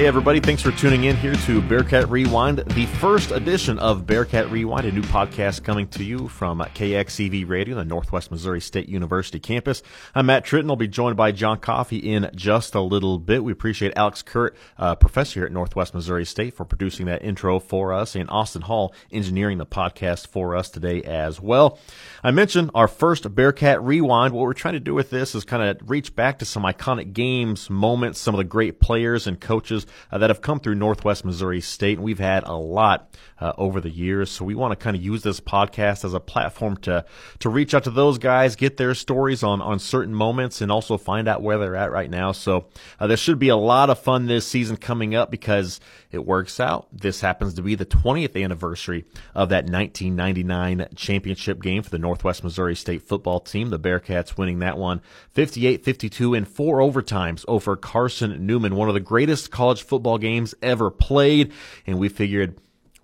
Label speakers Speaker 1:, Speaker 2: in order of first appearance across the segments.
Speaker 1: Hey, everybody, thanks for tuning in here to Bearcat Rewind, the first edition of Bearcat Rewind, a new podcast coming to you from KXCV Radio, the Northwest Missouri State University campus. I'm Matt Tritton. I'll be joined by John Coffey in just a little bit. We appreciate Alex Kurt, uh, professor here at Northwest Missouri State, for producing that intro for us, and Austin Hall engineering the podcast for us today as well. I mentioned our first Bearcat Rewind. What we're trying to do with this is kind of reach back to some iconic games, moments, some of the great players and coaches uh, that have come through Northwest Missouri State, and we've had a lot uh, over the years. So we want to kind of use this podcast as a platform to to reach out to those guys, get their stories on on certain moments, and also find out where they're at right now. So uh, there should be a lot of fun this season coming up because it works out. This happens to be the 20th anniversary of that 1999 championship game for the Northwest Missouri State football team. The Bearcats winning that one 58-52 in four overtimes over Carson Newman, one of the greatest college football games ever played. And we figured,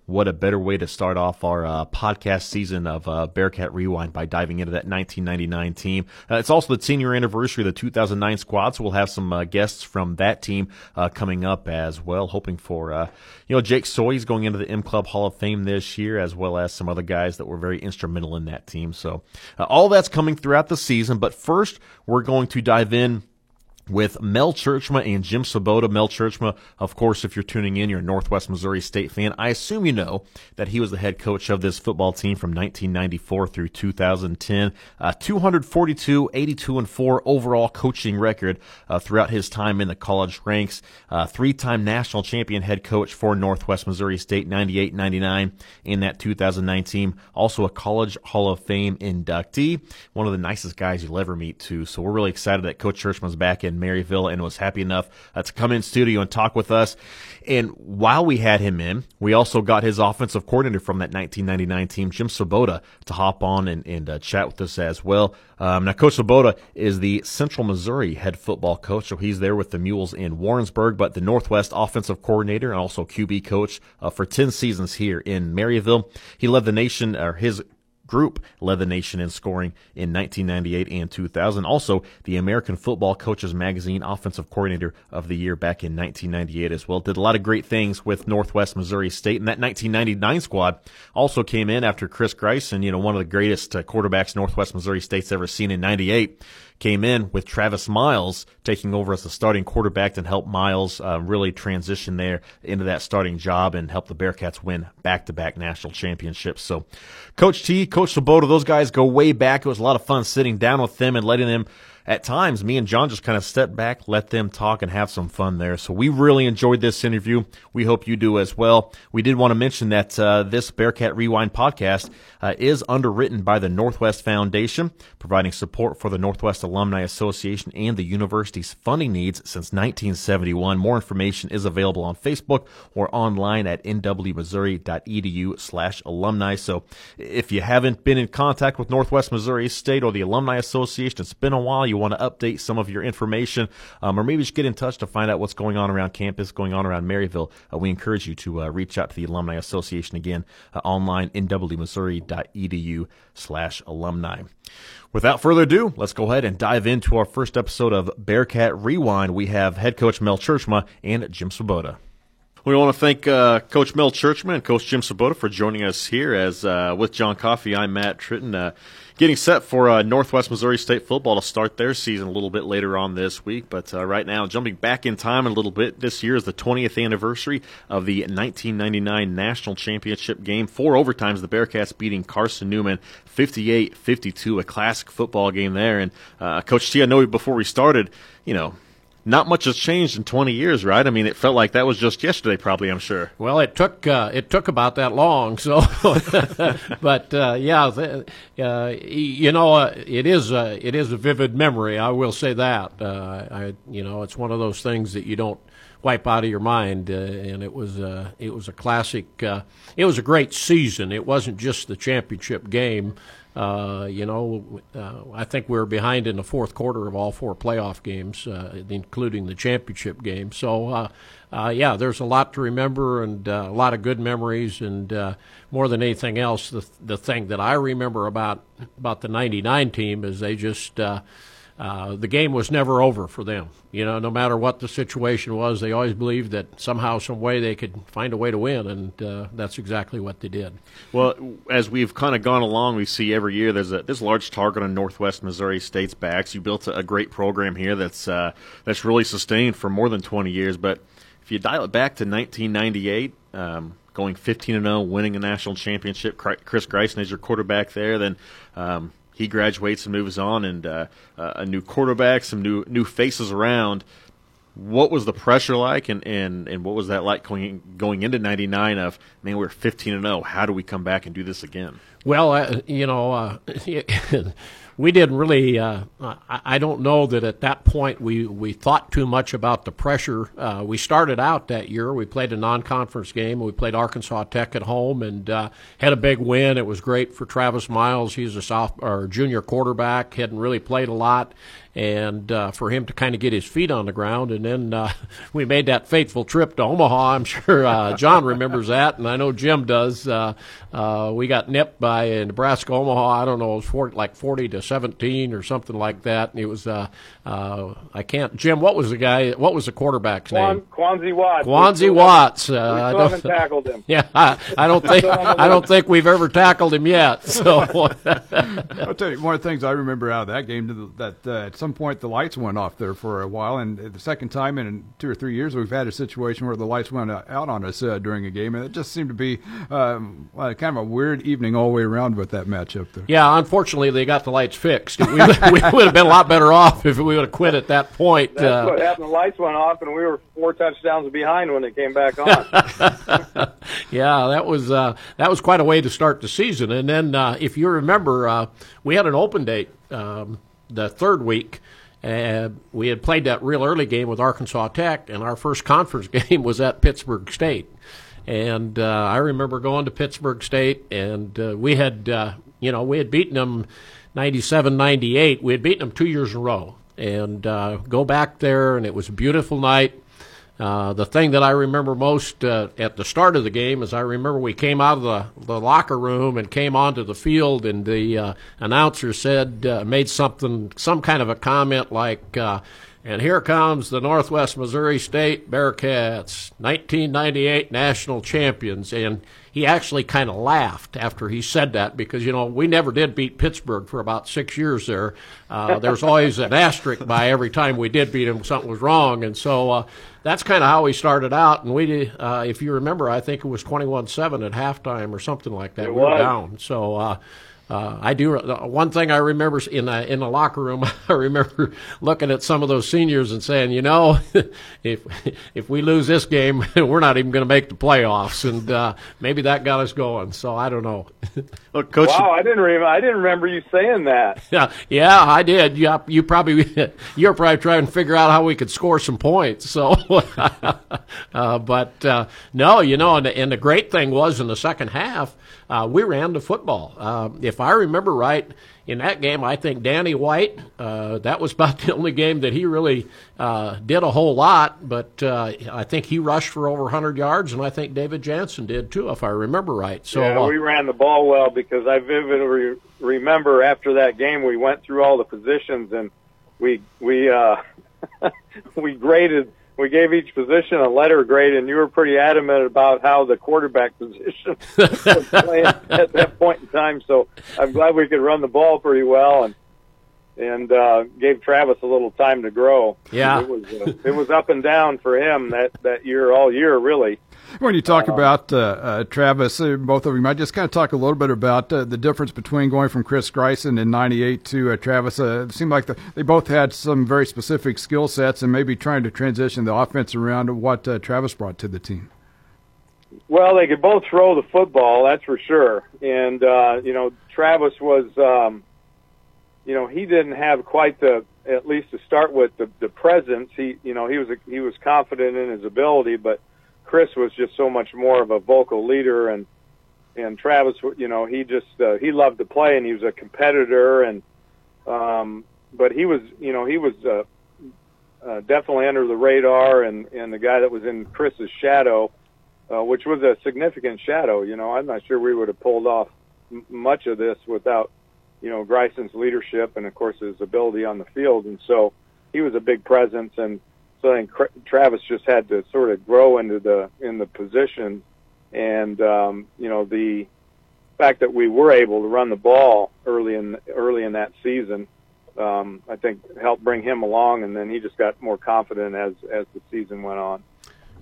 Speaker 1: what a better way to start off our uh, podcast season of uh, Bearcat Rewind by diving into that 1999 team. Uh, it's also the senior anniversary of the 2009 squad, so we'll have some uh, guests from that team uh, coming up as well. Hoping for uh, you know Jake Soy's going into the M Club Hall of Fame this year, as well as some other guys that were very instrumental in that team. So all that's coming throughout the season. But first, we're going to dive in with Mel Tjeerdsma and Jim Svoboda. Mel Tjeerdsma, of course, if you're tuning in, you're a Northwest Missouri State fan. I assume you know that he was the head coach of this football team from 1994 through 2010. Uh, 242, 82, and 4 overall coaching record uh, throughout his time in the college ranks. Uh, three-time national champion head coach for Northwest Missouri State, 98, 99 in that 2009 team. Also a College Hall of Fame inductee. One of the nicest guys you'll ever meet, too. So we're really excited that Coach Tjeerdsma's back in Maryville and was happy enough uh, to come in studio and talk with us. And while we had him in, we also got his offensive coordinator from that 1999 team, Jim Svoboda, to hop on and, and uh, chat with us as well. Um, now, Coach Svoboda is the Central Missouri head football coach, so he's there with the Mules in Warrensburg, but the Northwest offensive coordinator and also QB coach uh, for 10 seasons here in Maryville. He led the nation, or his group led the nation in scoring in 1998 and 2000. Also, the American Football Coaches Magazine Offensive Coordinator of the Year back in 1998 as well. Did a lot of great things with Northwest Missouri State. And that 1999 squad also came in after Chris Greisen, you know, one of the greatest uh, quarterbacks Northwest Missouri State's ever seen in 98 came in with Travis Miles taking over as the starting quarterback and helped Miles uh, really transition there into that starting job and help the Bearcats win back-to-back national championships. So, Coach T, Coach Svoboda, those guys go way back. It was a lot of fun sitting down with them and letting them at times, me and John just kind of stepped back, let them talk, and have some fun there. So we really enjoyed this interview. We hope you do as well. We did want to mention that uh, this Bearcat Rewind podcast uh, is underwritten by the Northwest Foundation, providing support for the Northwest Alumni Association and the university's funding needs since 1971. More information is available on Facebook or online at nwmissouri.edu slash alumni. So if you haven't been in contact with Northwest Missouri State or the Alumni Association, it's been a while. You you want to update some of your information, um, or maybe just get in touch to find out what's going on around campus, going on around Maryville, uh, we encourage you to uh, reach out to the Alumni Association again uh, online, nwmissouri.edu slash alumni. Without further ado, let's go ahead and dive into our first episode of Bearcat Rewind. We have head coach Mel Tjeerdsma and Jim Svoboda. We want to thank uh, Coach Mel Tjeerdsma and Coach Jim Svoboda for joining us here. As uh, with John Coffey, I'm Matt Tritton. Uh, getting set for uh, Northwest Missouri State football to start their season a little bit later on this week. But uh, right now, jumping back in time a little bit, this year is the 20th anniversary of the 1999 National Championship game. Four overtimes, the Bearcats beating Carson Newman 58 52, a classic football game there. And uh, Coach T, I know before we started, you know, not much has changed in 20 years, right? I mean, it felt like that was just yesterday, probably. I'm sure.
Speaker 2: Well, it took uh, it took about that long. So, but uh, yeah, uh, you know, uh, it is a, it is a vivid memory. I will say that. Uh, I, you know, it's one of those things that you don't wipe out of your mind. Uh, and it was uh, it was a classic. It was a great season. It wasn't just the championship game. Uh, you know, uh, I think we were behind in the fourth quarter of all four playoff games, uh, including the championship game. So, uh, uh, yeah, there's a lot to remember and a lot of good memories. And more than anything else, the the thing that I remember about about the '99 team is they just uh, the game was never over for them. You know, no matter what the situation was, they always believed that somehow, some way, they could find a way to win, and uh, that's exactly what they did.
Speaker 1: Well, as we've kind of gone along, we see every year there's a large target on Northwest Missouri State's backs. You built a, a great program here that's uh, that's really sustained for more than 20 years. But if you dial it back to 1998. Um, going 15 and 0, winning a national championship. Chris Greisen is your quarterback there. Then um, he graduates and moves on, and uh, uh, a new quarterback, some new new faces around. What was the pressure like, and, and, and what was that like going going into '99? Of man, we are 15 and 0. How do we come back and do this again?
Speaker 2: Well, uh, you know. We didn't really. Uh, I don't know that at that point we, we thought too much about the pressure. Uh, we started out that year. We played a non-conference game. We played Arkansas Tech at home and uh, had a big win. It was great for Travis Miles. He's a or junior quarterback. Hadn't really played a lot, and uh, for him to kind of get his feet on the ground. And then uh, we made that fateful trip to Omaha. I'm sure uh, John remembers that, and I know Jim does. Uh, uh, we got nipped by Nebraska Omaha. I don't know, it was 40, like 40 to 17 or something like that. And it was uh, I can't. Jim, what was the guy? What was the quarterback's
Speaker 3: Quan,
Speaker 2: name?
Speaker 3: Quanzi Watts.
Speaker 2: Quanzi Watts.
Speaker 3: we still I haven't tackled him.
Speaker 2: Yeah, I, I don't think I don't think we've ever tackled him yet. So
Speaker 4: I'll tell you one of the things I remember out of that game that at some some point the lights went off there for a while, and the second time in two or three years we've had a situation where the lights went out on us uh, during a game, and it just seemed to be um, uh, kind of a weird evening all the way around with that matchup there.
Speaker 2: Yeah, unfortunately they got the lights fixed. We, we would have been a lot better off if we would have quit at that point.
Speaker 3: That's uh, what happened. The lights went off, and we were four touchdowns behind when it came back on.
Speaker 2: yeah, that was uh, that was quite a way to start the season. And then, uh, if you remember, uh, we had an open date um, the third week. Uh, we had played that real early game with Arkansas Tech, and our first conference game was at Pittsburg State. And uh, I remember going to Pittsburg State, and uh, we had, uh, you know, we had beaten them 97 98. We had beaten them two years in a row. And uh, go back there, and it was a beautiful night. Uh, the thing that I remember most uh, at the start of the game is I remember we came out of the, the locker room and came onto the field, and the uh, announcer said, uh, made something, some kind of a comment like, uh, and here comes the Northwest Missouri State Bearcats, 1998 national champions. And he actually kind of laughed after he said that because, you know, we never did beat Pittsburg for about six years there. Uh, there's always an asterisk by every time we did beat them, something was wrong. And so uh, that's kind of how we started out. And we, uh, if you remember, I think it was 21 7 at halftime or something like that.
Speaker 3: It
Speaker 2: we
Speaker 3: was.
Speaker 2: were down. So, uh, I do one thing I remember in the in the locker room. I remember looking at some of those seniors and saying, you know, if if we lose this game, we're not even going to make the playoffs, and uh, maybe that got us going. So I don't know.
Speaker 3: Look, Coach. Wow, I didn't remember. I didn't remember you saying that.
Speaker 2: Yeah, yeah, I did. Yeah, you probably you're probably trying to figure out how we could score some points. So, uh, but uh, no, you know, and the, and the great thing was in the second half uh, we ran the football. Uh, if I remember right, in that game, I think Danny White, uh, that was about the only game that he really uh, did a whole lot, but uh, I think he rushed for over 100 yards, and I think David Jansen did too, if I remember right. So
Speaker 3: yeah,
Speaker 2: uh,
Speaker 3: we ran the ball well because I vividly remember after that game we went through all the positions and we we we graded we gave each position a letter grade, and you were pretty adamant about how the quarterback position was playing at that point in time. So I'm glad we could run the ball pretty well and and uh, gave Travis a little time to grow.
Speaker 2: Yeah,
Speaker 3: it was uh, it was up and down for him that that year, all year really.
Speaker 4: When you talk uh, about uh, uh, Travis, uh, both of you might just kind of talk a little bit about uh, the difference between going from Chris Greisen in '98 to uh, Travis. it seemed like the, they both had some very specific skill sets, and maybe trying to transition the offense around what Travis brought to the team.
Speaker 3: Well, they could both throw the football, that's for sure. And you know, Travis was, um, you know, he didn't have quite the at least to start with the the presence. He, you know, he was he was confident in his ability, but Chris was just so much more of a vocal leader, and and Travis, you know, he just uh, he loved to play, and he was a competitor, and um, but he was, you know, he was uh, uh, definitely under the radar, and and the guy that was in Chris's shadow, uh, which was a significant shadow. You know, I'm not sure we would have pulled off m- much of this without you know, Greisen's leadership and of course his ability on the field, and so he was a big presence. And so then Travis just had to sort of grow into the in the position, and um, you know the fact that we were able to run the ball early in early in that season, um, I think helped bring him along, and then he just got more confident as as the season went on.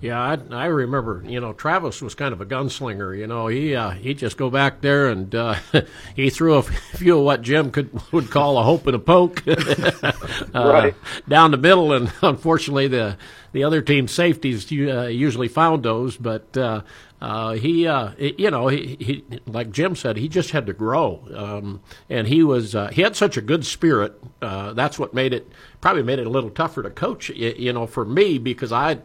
Speaker 2: Yeah, I, I remember. You know, Travis was kind of a gunslinger. You know, he uh, he'd just go back there and uh, he threw a few of what Jim could would call a hope and a poke uh,
Speaker 3: right.
Speaker 2: down the middle, and unfortunately the the other team safeties uh, usually found those, but. Uh, uh, he, uh, you know, he, he, like Jim said, he just had to grow, um, and he was, uh, he had such a good spirit. Uh, that's what made it probably made it a little tougher to coach, you, you know, for me because I,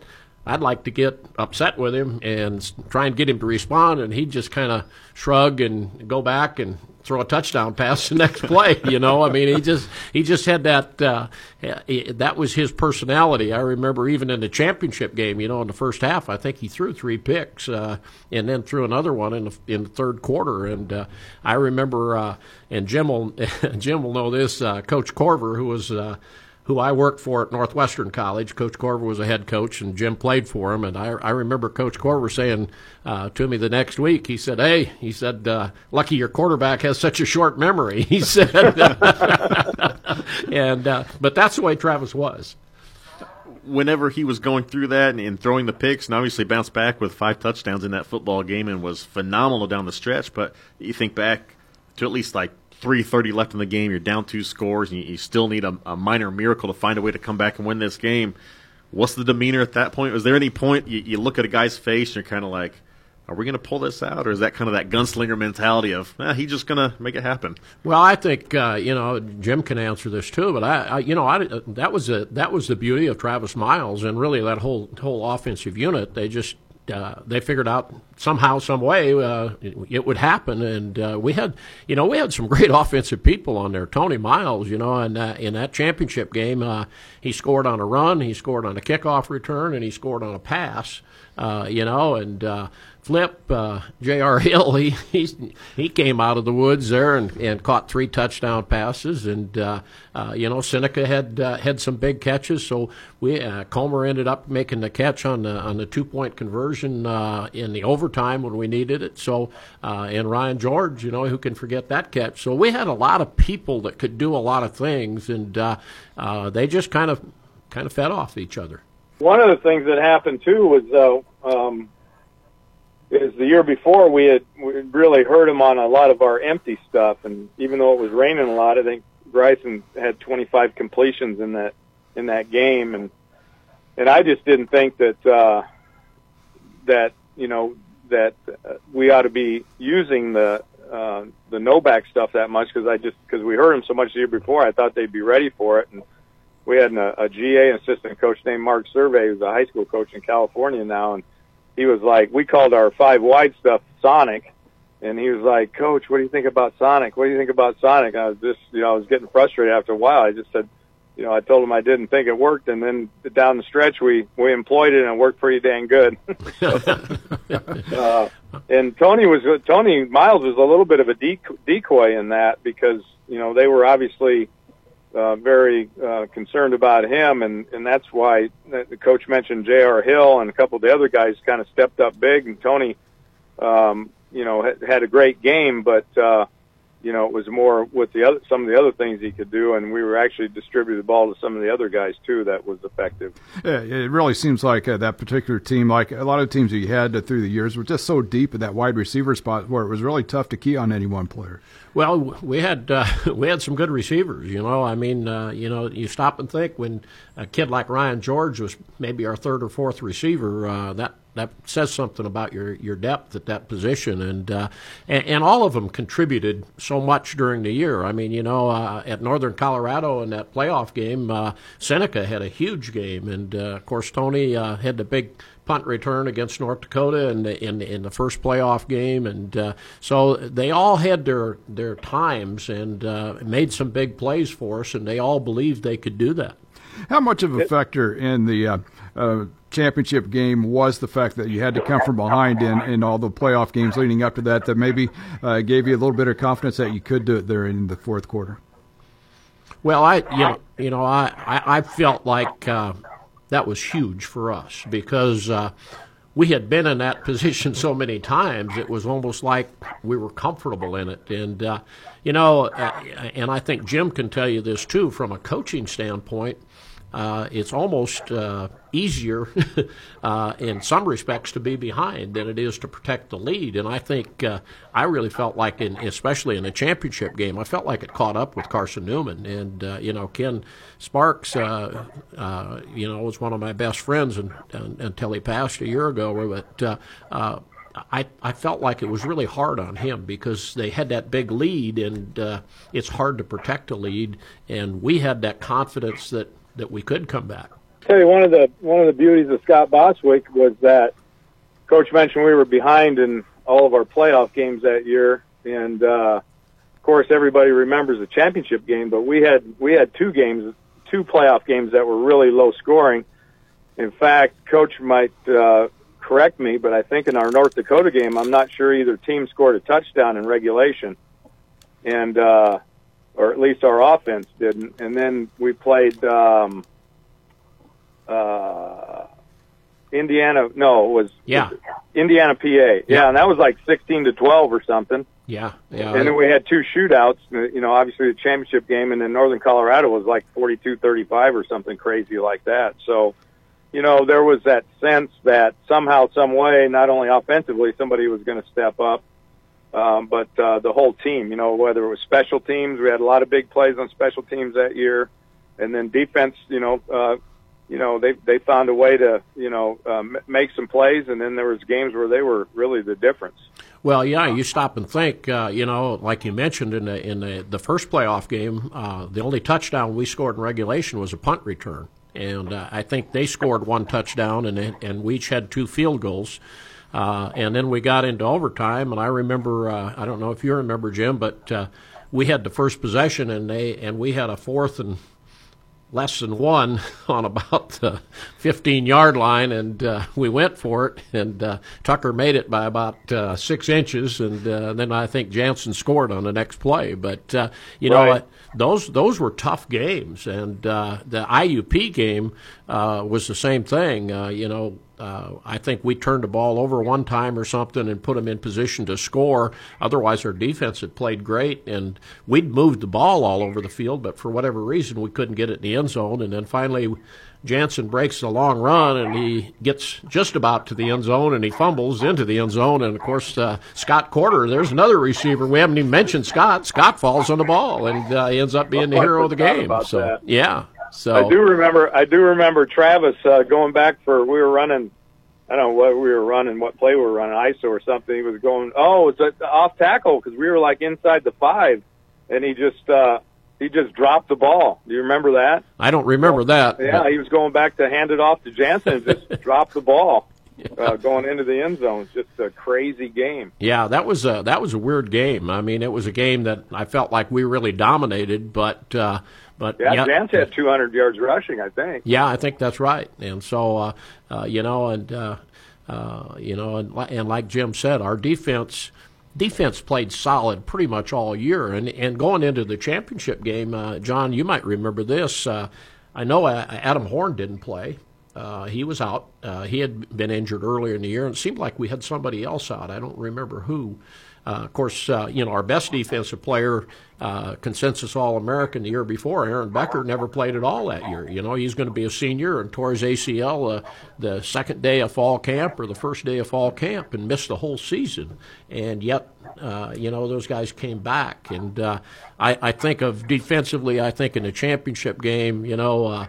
Speaker 2: I'd like to get upset with him and try and get him to respond, and he'd just kind of shrug and go back and throw a touchdown pass the next play. You know, I mean, he just he just had that. Uh, that was his personality. I remember even in the championship game. You know, in the first half, I think he threw three picks, uh, and then threw another one in the in the third quarter. And uh, I remember, uh, and Jim will Jim will know this. Uh, Coach Korver, who was uh, who I worked for at Northwestern College. Coach Korver was a head coach, and Jim played for him. And I, I remember Coach Korver saying uh, to me the next week, he said, "Hey, he said, uh, lucky your quarterback has such a short memory." He said, and uh, but that's the way Travis was.
Speaker 1: Whenever he was going through that and, and throwing the picks, and obviously bounced back with five touchdowns in that football game and was phenomenal down the stretch. But you think back to at least like 3.30 left in the game. You're down two scores, and you, you still need a, a, minor miracle to find a way to come back and win this game. What's the demeanor at that point? Was there any point you, you look at a guy's face and you're kind of like, are we going to pull this out, or is that kind of that gunslinger mentality of eh, he's just going to make it happen?
Speaker 2: Well, I think uh, you know Jim can answer this too, but I, I you know I, that was a, that was the beauty of Travis Miles and really that whole whole offensive unit. They just uh, they figured out somehow, some way, uh, it, it, would happen. And uh, we had, you know, we had some great offensive people on there. Tony Miles, you know, and uh, in that championship game, uh, he scored on a run, he scored on a kickoff return, and he scored on a pass. Uh, you know, and Flip, uh, J.R. Hill, he, he he came out of the woods there and, and caught three touchdown passes, and uh, uh, you know Seneca had uh, had some big catches. So we uh, Comer ended up making the catch on the on the two point conversion uh, in the overtime when we needed it. So and Ryan George, you know, who can forget that catch? So we had a lot of people that could do a lot of things, and they just kind of kind of fed off each other.
Speaker 3: One of the things that happened too was. Um, is the year before we had we really hurt him on a lot of our empty stuff, and even though it was raining a lot, I think Greisen had 25 completions in that in that game, and and I just didn't think that uh, that you know that uh, we ought to be using the uh, the no back stuff that much because I just because we heard him so much the year before, I thought they'd be ready for it, and we had an, a, GA assistant coach named Mark Survey, who's a high school coach in California now, and he was like, we called our five wide stuff Sonic, and he was like, Coach, what do you think about Sonic? What do you think about Sonic? I was just, you know, I was getting frustrated after a while. I just said, you know, I told him I didn't think it worked, and then down the stretch we we employed it and it worked pretty dang good. uh, and Tony was Tony Miles was a little bit of a decoy in that because you know they were obviously uh, very uh, concerned about him, and and that's why the coach mentioned J.R. Hill and a couple of the other guys kind of stepped up big, and Tony, um, you know, had, had a great game, but uh, you know, it was more with the other some of the other things he could do, and we were actually distributing the ball to some of the other guys too. That was effective.
Speaker 4: Yeah, it really seems like uh, that particular team, like a lot of teams you had uh, through the years, were just so deep in that wide receiver spot where it was really tough to key on any one player.
Speaker 2: Well, we had uh, we had some good receivers. You know, I mean, uh, you know, you stop and think when a kid like Ryan George was maybe our third or fourth receiver, uh, that that says something about your, your depth at that position, and, uh, and, and all of them contributed so much during the year. I mean, you know, uh, at Northern Colorado in that playoff game, uh, Seneca had a huge game, and uh, of course Tony uh, had the big punt return against North Dakota in the in, in the first playoff game, and uh, so they all had their their times and made some big plays for us, and they all believed they could do that.
Speaker 4: How much of a factor in the championship game was the fact that you had to come from behind in, in all the playoff games leading up to that that maybe uh, gave you a little bit of confidence that you could do it there in the fourth quarter?
Speaker 2: Well, I you know you know I I, felt like uh, that was huge for us because uh, we had been in that position so many times. It was almost like we were comfortable in it, and uh, you know, uh, and I think Jim can tell you this too from a coaching standpoint uh, it's almost uh, easier uh, in some respects to be behind than it is to protect the lead. And I think uh, I really felt like, in, especially in a championship game, I felt like it caught up with Carson Newman. And, uh, you know, Ken Sparks, uh, you know, was one of my best friends and, and, until he passed a year ago. But I, I felt like it was really hard on him because they had that big lead, and it's hard to protect a lead. And we had that confidence that that we could come back.
Speaker 3: tell you one of the one of the beauties of Scott Bostwick was that Coach mentioned we were behind in all of our playoff games that year, and uh, of course everybody remembers the championship game. But we had we had two games, two playoff games that were really low scoring. In fact, Coach might uh, correct me, but I think in our North Dakota game, I'm not sure either team scored a touchdown in regulation, and uh, or at least our offense didn't. And then we played um, uh, Indiana. No, it was
Speaker 2: yeah
Speaker 3: Indiana, PA. Yeah. yeah, and that was like sixteen to twelve or something.
Speaker 2: Yeah, yeah.
Speaker 3: And then we had two shootouts. You know, obviously the championship game, and then Northern Colorado was like forty-two thirty-five or something crazy like that. So, you know, there was that sense that somehow, some way, not only offensively, somebody was going to step up, um, but uh, the whole team, you know, whether it was special teams, we had a lot of big plays on special teams that year, and then defense, you know, uh, you know, they they found a way to, you know, um, make some plays, and then there was games where they were really the difference.
Speaker 2: Well, yeah, you stop and think. Uh, you know, like you mentioned in the in the, the first playoff game, uh, the only touchdown we scored in regulation was a punt return, and uh, I think they scored one touchdown, and and we each had two field goals. Uh, and then we got into overtime, and I remember, uh, I don't know if you remember, Jim, but uh, we had the first possession, and they and we had a fourth and less than one on about the 15 yard line, and uh, we went for it. And uh, Tucker made it by about uh, six inches, and uh, then I think Jansen scored on the next play. But uh, you right. know, those those were tough games, and uh, the IUP game was the same thing. you know, uh, I think we turned the ball over one time or something and put them in position to score. Otherwise, our defense had played great, and we'd moved the ball all over the field, but for whatever reason, we couldn't get it in the end zone. And then finally, Jansen breaks a long run, and he gets just about to the end zone, and he fumbles into the end zone. And of course, uh, Scott Corder, there's another receiver. We haven't even mentioned Scott. Scott falls on the ball, and uh, he ends up being the hero of the game. So yeah. So
Speaker 3: I do remember. I do remember Travis uh, going back for we were running. I don't know what we were running, what play we were running, ISO or something. He was going, oh, it's a off tackle because we were like inside the five, and he just uh, he just dropped the ball. Do you remember that?
Speaker 2: I don't remember that.
Speaker 3: Yeah, but... he was going back to hand it off to Jansen and just dropped the ball. Yeah. Uh, going into the end zone. It's just a crazy game.
Speaker 2: Yeah, that was a that was a weird game. I mean, it was a game that I felt like we really dominated, but uh, but
Speaker 3: yeah, yeah had 200 yards rushing, I think.
Speaker 2: Yeah, I think that's right. And so, uh, uh, you know, and uh, uh, you know, and, and like Jim said, our defense defense played solid pretty much all year. And and going into the championship game, uh, John, you might remember this. Uh, I know Adam Horn didn't play. Uh, he was out. Uh, he had been injured earlier in the year, and it seemed like we had somebody else out. I don't remember who. Uh, of course, uh, you know our best defensive player, uh, consensus All American the year before, Aaron Becker, never played at all that year. You know he's going to be a senior and tore his ACL uh, the second day of fall camp or the first day of fall camp and missed the whole season. And yet, uh, you know those guys came back. And uh, I, I, think of defensively, I think in the championship game, you know.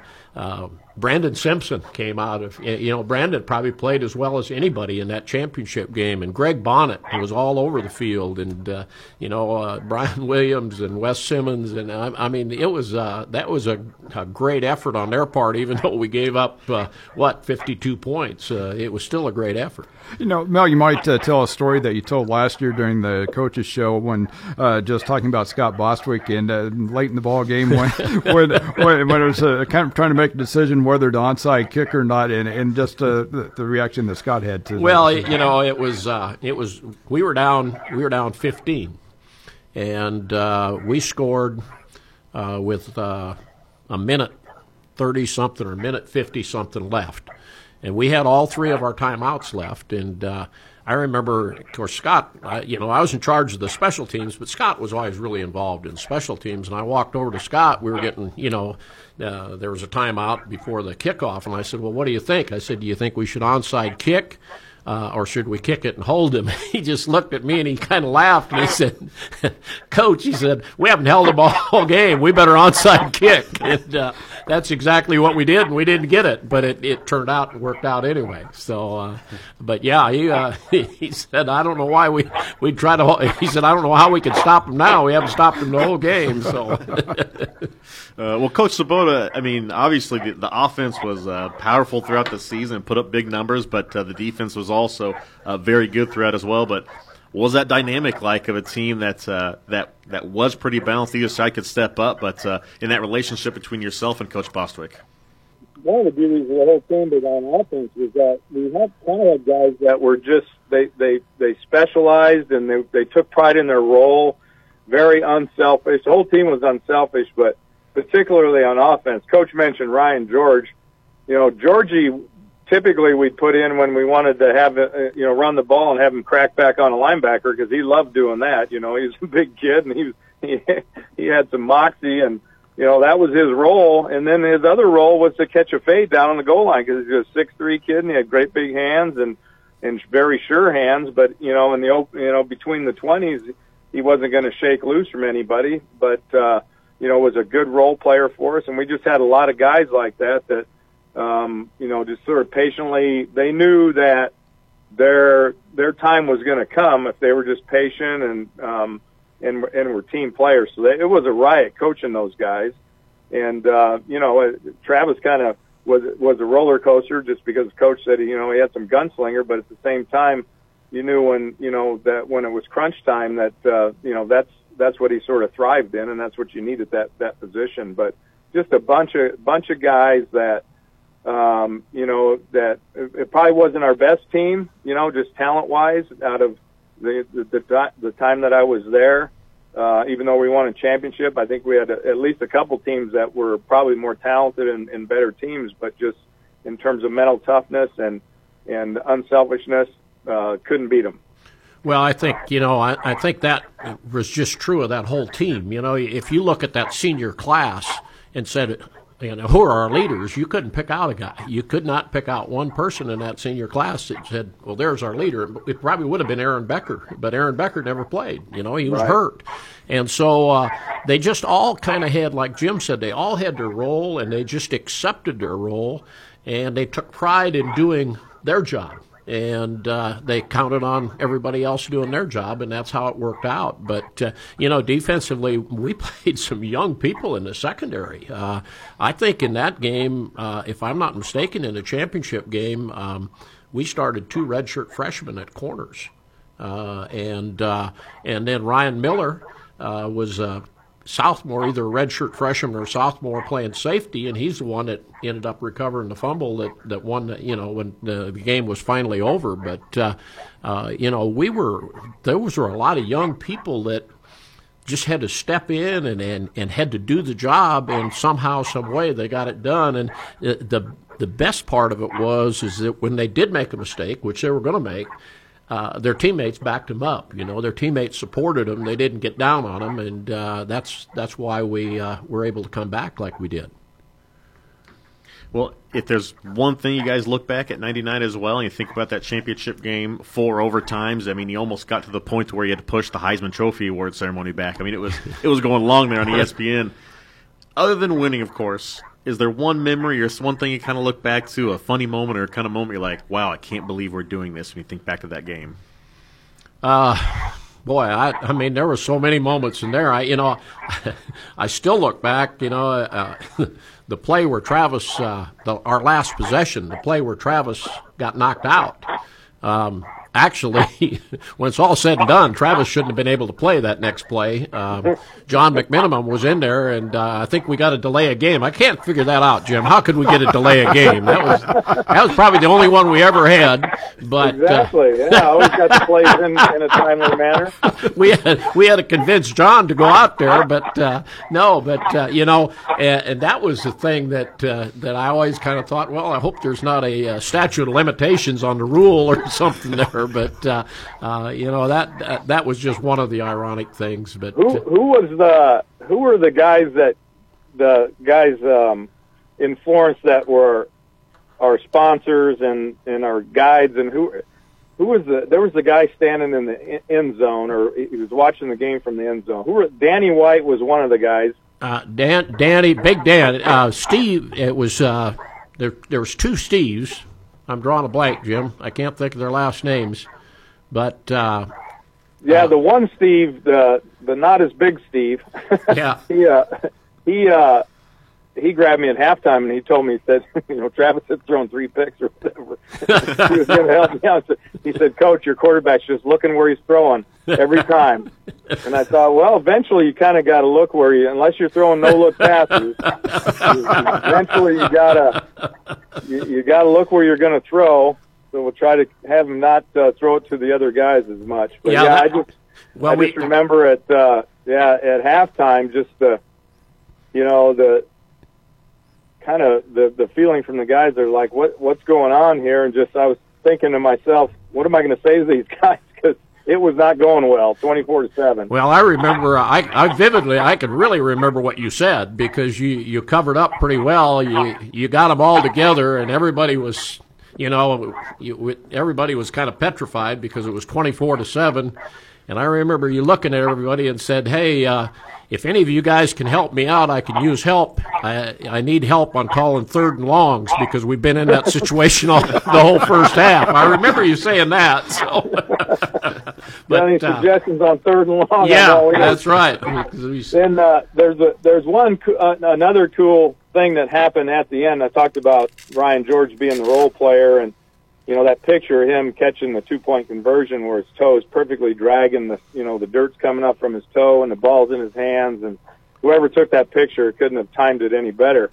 Speaker 2: Brandon Simpson came out of, you know, Brandon probably played as well as anybody in that championship game. And Greg Bonnet was all over the field. And, uh, you know, uh, Brian Williams and Wes Simmons. And I, I mean, it was, uh, that was a, a, great effort on their part, even though we gave up, uh, what, 52 points. Uh, it was still a great effort.
Speaker 4: You know, Mel, you might uh, tell a story that you told last year during the coaches show when just talking about Scott Bostwick and late in the ball game when, when, when, when, it was kind of trying to make a decision whether the onside kick or not, and, and just uh, the, the reaction that Scott had to.
Speaker 2: Well,
Speaker 4: that.
Speaker 2: you know, it was uh, it was we were down we were down 15, and uh, we scored uh, with uh, a minute 30 something or a minute 50 something left, and we had all three of our timeouts left, and uh, I remember, of course, Scott. I, you know, I was in charge of the special teams, but Scott was always really involved in special teams. And I walked over to Scott. We were getting, you know, uh, there was a timeout before the kickoff, and I said, "Well, what do you think?" I said, "Do you think we should onside kick?" Uh, or should we kick it and hold him? he just looked at me and he kind of laughed and he said, "Coach," he said, "we haven't held the ball all game. We better onside kick." And uh, that's exactly what we did, and we didn't get it, but it, it turned out and worked out anyway. So, uh, but yeah, he uh, he said, "I don't know why we we try to." He said, "I don't know how we can stop him now. We haven't stopped him the whole game." So.
Speaker 1: Uh, well, Coach Svoboda, I mean, obviously the, the offense was uh, powerful throughout the season put up big numbers, but uh, the defense was also uh, very good throughout as well. But what was that dynamic like of a team that uh, that that was pretty balanced? Either side could step up, but uh, in that relationship between yourself and Coach Bostwick.
Speaker 3: One of the beauties of the whole team, but on offense, was that we had kind of guys that were just they they they specialized and they they took pride in their role, very unselfish. The whole team was unselfish, but particularly on offense. Coach mentioned Ryan George. You know, Georgie typically we'd put in when we wanted to have uh, you know run the ball and have him crack back on a linebacker because he loved doing that. You know, he's a big kid and he was he he had some moxie and you know that was his role. And then his other role was to catch a fade down on the goal line because he's a six three kid and he had great big hands and and very sure hands. But you know in the you know between the twenties he wasn't going to shake loose from anybody. But uh, you know, was a good role player for us, and we just had a lot of guys like that that, um, you know, just sort of patiently. They knew that their their time was going to come if they were just patient and um, and and were team players. So they, it was a riot coaching those guys, and uh, you know, Travis kind of was was a roller coaster just because coach said you know he had some gunslinger, but at the same time, you knew when you know that when it was crunch time that uh, you know that's that's what he sort of thrived in, and that's what you need at that that position. But just a bunch of bunch of guys that um, you know that it probably wasn't our best team, you know, just talent wise. Out of the the, the the time that I was there, uh, even though we won a championship, I think we had a, at least a couple teams that were probably more talented and, and better teams, but just in terms of mental toughness and and unselfishness, uh, couldn't beat them.
Speaker 2: Well, I think you know, I, I think that was just true of that whole team. You know, if you look at that senior class and said, you know, who are our leaders? You couldn't pick out a guy. You could not pick out one person in that senior class that said, "Well, there's our leader." It probably would have been Aaron Becker, but Aaron Becker never played. You know, he was
Speaker 3: Right.
Speaker 2: hurt, and so uh, they just all kind of had, like Jim said, they all had their role, and they just accepted their role, and they took pride in doing their job and uh, they counted on everybody else doing their job, and that's how it worked out. But uh, you know, defensively, we played some young people in the secondary. Uh, I think in that game, uh, if I'm not mistaken, in the championship game, um, we started two redshirt freshmen at corners, uh, and uh, and then Ryan Miller was a sophomore, either a redshirt freshman or sophomore playing safety, and he's the one that ended up recovering the fumble that, that won, the, you know, when the, game was finally over. But, uh, uh, you know, we were, those were a lot of young people that just had to step in and, and, and had to do the job, and somehow, some way, they got it done. And the, the, the best part of it was is that when they did make a mistake, which they were going to make, uh, their teammates backed them up. You know, their teammates supported them. They didn't get down on them, and uh, that's that's why we uh, were able to come back like we did.
Speaker 1: Well, if there's one thing you guys look back at '99 as well, and you think about that championship game, four overtimes. I mean, you almost got to the point where you had to push the Heisman Trophy award ceremony back. I mean, it was it was going long there on ESPN. Other than winning, of course, is there one memory or one thing you kind of look back to, a funny moment or kind of moment you're like, "Wow, I can't believe we're doing this." When you think back to that game,
Speaker 2: Uh, boy, I, I mean, there were so many moments in there. I, you know, I still look back. You know, uh, the play where Travis, uh, the, our last possession, the play where Travis got knocked out. Um, actually, when it's all said and done, Travis shouldn't have been able to play that next play. Um, John McMinimum was in there, and uh, I think we got to delay a game. I can't figure that out, Jim. How could we get a delay a game? That was that was probably the only one we ever had. But
Speaker 3: exactly, uh, yeah, always got the plays in, in a timely manner.
Speaker 2: we had we had to convince John to go out there, but uh, no, but uh, you know, and, and, that was the thing that uh, that I always kind of thought. Well, I hope there's not a, a statute of limitations on the rule or something there, but uh, uh, you know that that was just one of the ironic things. But
Speaker 3: who who was the who were the guys that the guys um, in Florence that were our sponsors and and our guides and who who was the there was the guy standing in the end zone or he was watching the game from the end zone. Who were Danny White was one of the guys.
Speaker 2: Uh, Dan, Danny, Big Dan, uh, Steve. It was uh, there. There was two Steves. I'm drawing a blank, Jim. I can't think of their last names, but uh,
Speaker 3: yeah, the one Steve, the the not as big Steve.
Speaker 2: Yeah,
Speaker 3: he uh, he uh, he grabbed me at halftime and he told me he said, you know, Travis had thrown three picks or whatever. he was going to help me out. He said, Coach, your quarterback's just looking where he's throwing every time. And I thought, well, eventually you kind of got to look where you, unless you're throwing no look passes. eventually you gotta you, you got to look where you're going to throw. So we'll try to have him not uh, throw it to the other guys as much. But yeah, yeah I just well, I just we, remember at uh, yeah at halftime just the you know the kind of the the feeling from the guys. They're like, "What what's going on here?" And just I was thinking to myself, "What am I going to say to these guys?" Because it was not going well, twenty four to seven.
Speaker 2: Well, I remember, I, I vividly, I could really remember what you said because you you covered up pretty well. You you got them all together, and everybody was. You know, you, everybody was kind of petrified because it was 24 to 7. And I remember you looking at everybody and said, Hey, uh, if any of you guys can help me out, I can use help. I, I need help on calling third and longs because we've been in that situation all, the whole first half. I remember you saying that. So.
Speaker 3: but, any uh, suggestions on third and long?
Speaker 2: Yeah, that's right.
Speaker 3: then uh, there's a there's one uh, another cool thing that happened at the end. I talked about Ryan George being the role player and you know, that picture of him catching the two point conversion where his toe is perfectly dragging the, you know, the dirt's coming up from his toe and the ball's in his hands. And whoever took that picture couldn't have timed it any better.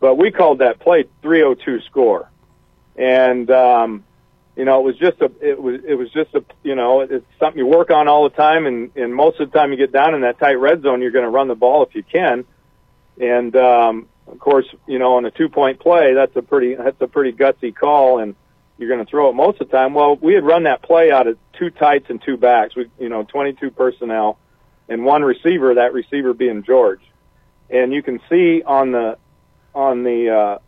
Speaker 3: But we called that play 302 score. And, um, you know, it was just a, it was, it was just a, you know, it's something you work on all the time. And, and most of the time you get down in that tight red zone, you're going to run the ball if you can. And, um, of course, you know, on a two point play, that's a pretty, that's a pretty gutsy call. And, you're going to throw it most of the time. Well, we had run that play out of two tights and two backs. We, you know, 22 personnel and one receiver. That receiver being George, and you can see on the on the uh,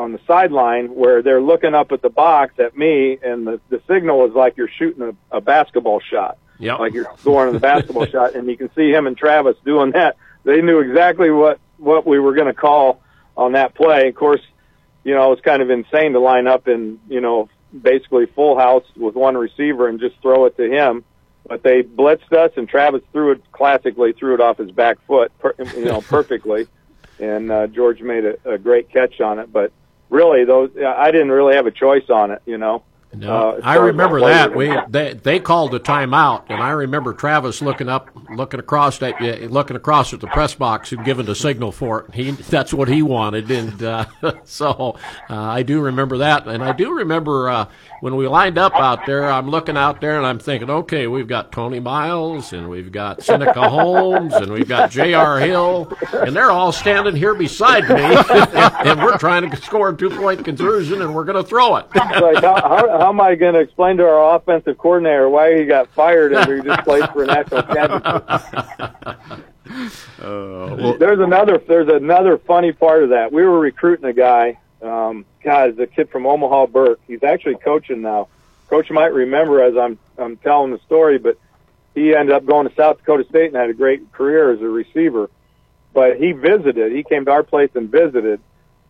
Speaker 3: on the sideline where they're looking up at the box at me, and the the signal is like you're shooting a, a basketball shot.
Speaker 2: Yeah,
Speaker 3: like you're scoring a basketball shot, and you can see him and Travis doing that. They knew exactly what what we were going to call on that play. Of course, you know, it's kind of insane to line up in, you know, basically full house with one receiver and just throw it to him. But they blitzed us, and Travis threw it classically, threw it off his back foot, per, you know, perfectly. and uh, George made a, a great catch on it. But really, those I didn't really have a choice on it, you know.
Speaker 2: No, uh, I remember that. We they they called a timeout, and I remember Travis looking up, looking across at looking across at the press box and giving the signal for it. He that's what he wanted, and uh, so uh, I do remember that, and I do remember uh, when we lined up out there. I'm looking out there, and I'm thinking, okay, we've got Tony Miles, and we've got Seneca Holmes, and we've got J.R. Hill, and they're all standing here beside me, and we're trying to score a two point conversion, and we're going to throw it.
Speaker 3: like how, how how am I going to explain to our offensive coordinator why he got fired and we just played for a national championship? Uh, well, there's another there's another funny part of that. We were recruiting a guy. Um, God, the kid from Omaha Burke. He's actually coaching now. Coach might remember as I'm I'm telling the story, but he ended up going to South Dakota State and had a great career as a receiver. But he visited. He came to our place and visited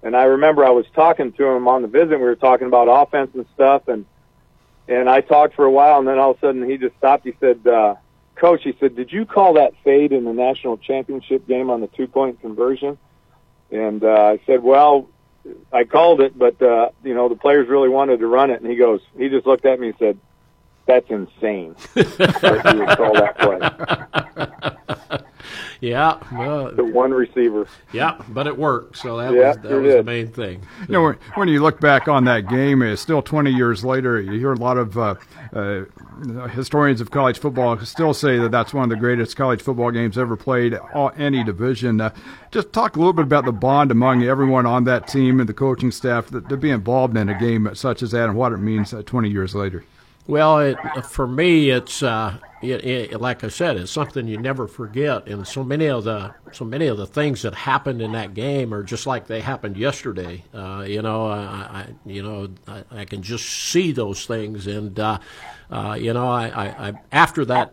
Speaker 3: and I remember I was talking to him on the visit. We were talking about offense and stuff, and and I talked for a while, and then all of a sudden he just stopped. He said, uh, "Coach," he said, "Did you call that fade in the national championship game on the two point conversion?" And uh, I said, "Well, I called it, but uh, you know the players really wanted to run it." And he goes, he just looked at me and said, that's insane. that you would call that play.
Speaker 2: Yeah, well,
Speaker 3: The one receiver.
Speaker 2: yeah, but it worked, so that
Speaker 3: Yeah,
Speaker 2: was that
Speaker 3: it
Speaker 2: was the main thing.
Speaker 4: You know, when, when you look back on that game, it's still 20 years later. You hear a lot of uh, uh, historians of college football still say that that's one of the greatest college football games ever played, all, any division. Uh, just talk a little bit about the bond among everyone on that team and the coaching staff that, to be involved in a game such as that and what it means uh, 20 years later.
Speaker 2: Well, it, for me, it's uh, it, it, like I said, it's something you never forget, and so many of the so many of the things that happened in that game are just like they happened yesterday. Uh, you know, I, I you know I, I can just see those things, and uh, uh, you know, I, I, I after that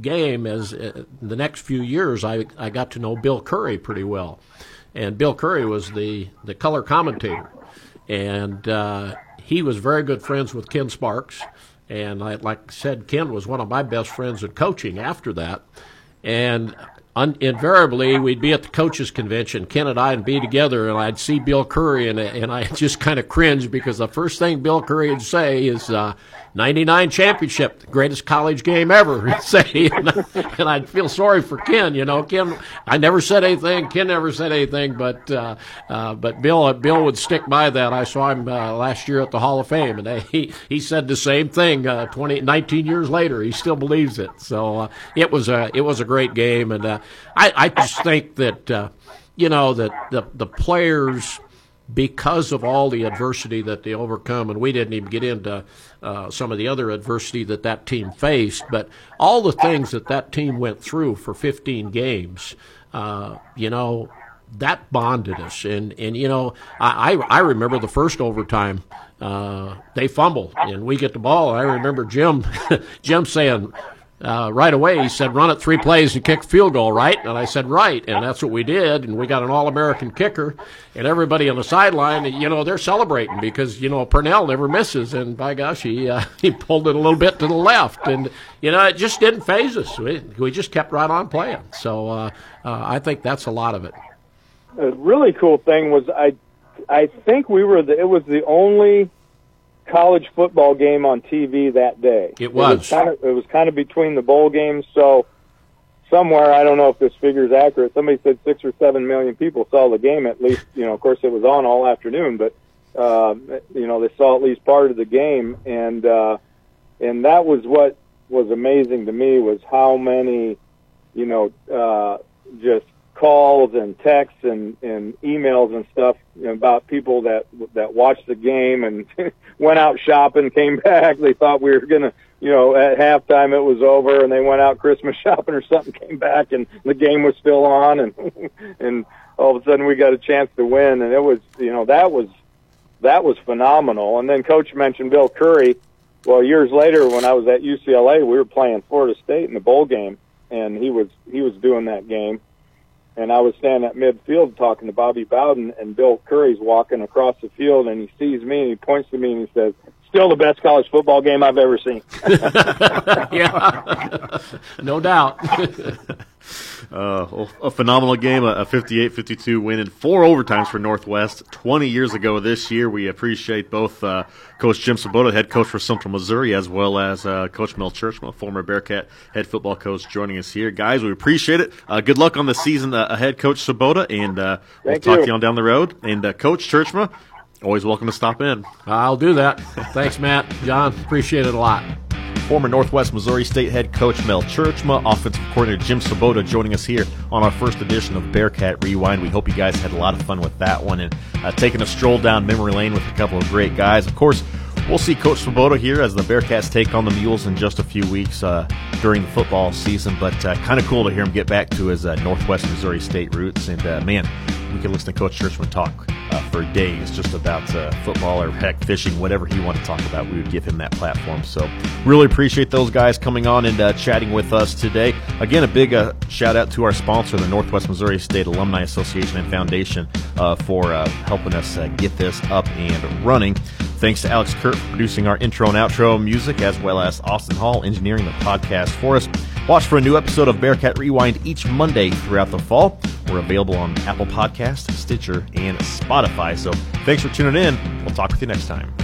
Speaker 2: game, as uh, the next few years, I I got to know Bill Curry pretty well, and Bill Curry was the the color commentator, and uh, he was very good friends with Ken Sparks. And I, like I said, Ken was one of my best friends in coaching after that. And un- invariably, we'd be at the coaches' convention, Ken and I, and be together, and I'd see Bill Curry, and, and I just kind of cringe because the first thing Bill Curry would say is, uh, 99 championship, the greatest college game ever, he'd say. And, and I'd feel sorry for Ken, you know. Ken, I never said anything, Ken never said anything, but, uh, uh, but Bill, uh, Bill would stick by that. I saw him, uh, last year at the Hall of Fame, and he, he said the same thing, uh, 20, 19 years later. He still believes it. So, uh, it was a, it was a great game. And, uh, I, I just think that, uh, you know, that the, the players, because of all the adversity that they overcome, and we didn't even get into uh, some of the other adversity that that team faced, but all the things that that team went through for 15 games, uh, you know, that bonded us. And, and you know, I, I remember the first overtime, uh, they fumbled, and we get the ball. I remember Jim, Jim saying, uh, right away, he said, run it three plays and kick field goal, right? And I said, right. And that's what we did. And we got an All American kicker. And everybody on the sideline, you know, they're celebrating because, you know, Purnell never misses. And by gosh, he, uh, he pulled it a little bit to the left. And, you know, it just didn't phase us. We, we just kept right on playing. So uh, uh, I think that's a lot of it.
Speaker 3: A really cool thing was I, I think we were the, it was the only college football game on TV that day.
Speaker 2: It was.
Speaker 3: was kind of, it was kind of between the bowl games, so somewhere I don't know if this figure is accurate. Somebody said six or seven million people saw the game. At least, you know, of course, it was on all afternoon, but uh, you know, they saw at least part of the game, and uh, and that was what was amazing to me was how many, you know, uh, just calls and texts and, and emails and stuff about people that that watched the game and went out shopping, came back. They thought we were gonna, you know, at halftime it was over, and they went out Christmas shopping or something, came back, and the game was still on, and and all of a sudden we got a chance to win, and it was, you know, that was that was phenomenal. And then Coach mentioned Bill Curry. Well, years later, when I was at UCLA, we were playing Florida State in the bowl game, and he was he was doing that game and I was standing at midfield talking to Bobby Bowden, and Bill Curry's walking across the field, and he sees me, and he points to me, and he says, "Still the best college football game I've ever seen."
Speaker 2: yeah, no doubt.
Speaker 1: Uh, a phenomenal game, a 58-52 win in four overtimes for Northwest. 20 years ago this year, we appreciate both uh, Coach Jim Svoboda, head coach for Central Missouri, as well as uh, Coach Mel Tjeerdsma, former Bearcat head football coach, joining us here. Guys, we appreciate it. Uh, good luck on the season uh, ahead, Coach Svoboda, and uh, we'll
Speaker 3: Thank
Speaker 1: talk
Speaker 3: you.
Speaker 1: to you on down the road. And uh, Coach Tjeerdsma, always welcome to stop in.
Speaker 2: I'll do that. Thanks, Matt. John, appreciate it a lot.
Speaker 1: Former Northwest Missouri State head coach Mel Tjeerdsma, offensive coordinator Jim Svoboda joining us here on our first edition of Bearcat Rewind. We hope you guys had a lot of fun with that one and uh, taking a stroll down memory lane with a couple of great guys. Of course, we'll see Coach Svoboda here as the Bearcats take on the Mules in just a few weeks uh, during the football season, but uh, kind of cool to hear him get back to his uh, Northwest Missouri State roots. And uh, man, we could listen to Coach Tjeerdsma talk uh, for days just about uh, football or heck fishing, whatever he wanted to talk about. We would give him that platform. So really appreciate those guys coming on and uh, chatting with us today. Again, a big uh, shout out to our sponsor, the Northwest Missouri State Alumni Association and Foundation, uh, for uh, helping us get this up and running. Thanks to Alex Kurt for producing our intro and outro music, as well as Austin Hall engineering the podcast for us. Watch for a new episode of Bearcat Rewind each Monday throughout the fall. We're available on Apple Podcasts, Stitcher, and Spotify. So thanks for tuning in. We'll talk with you next time.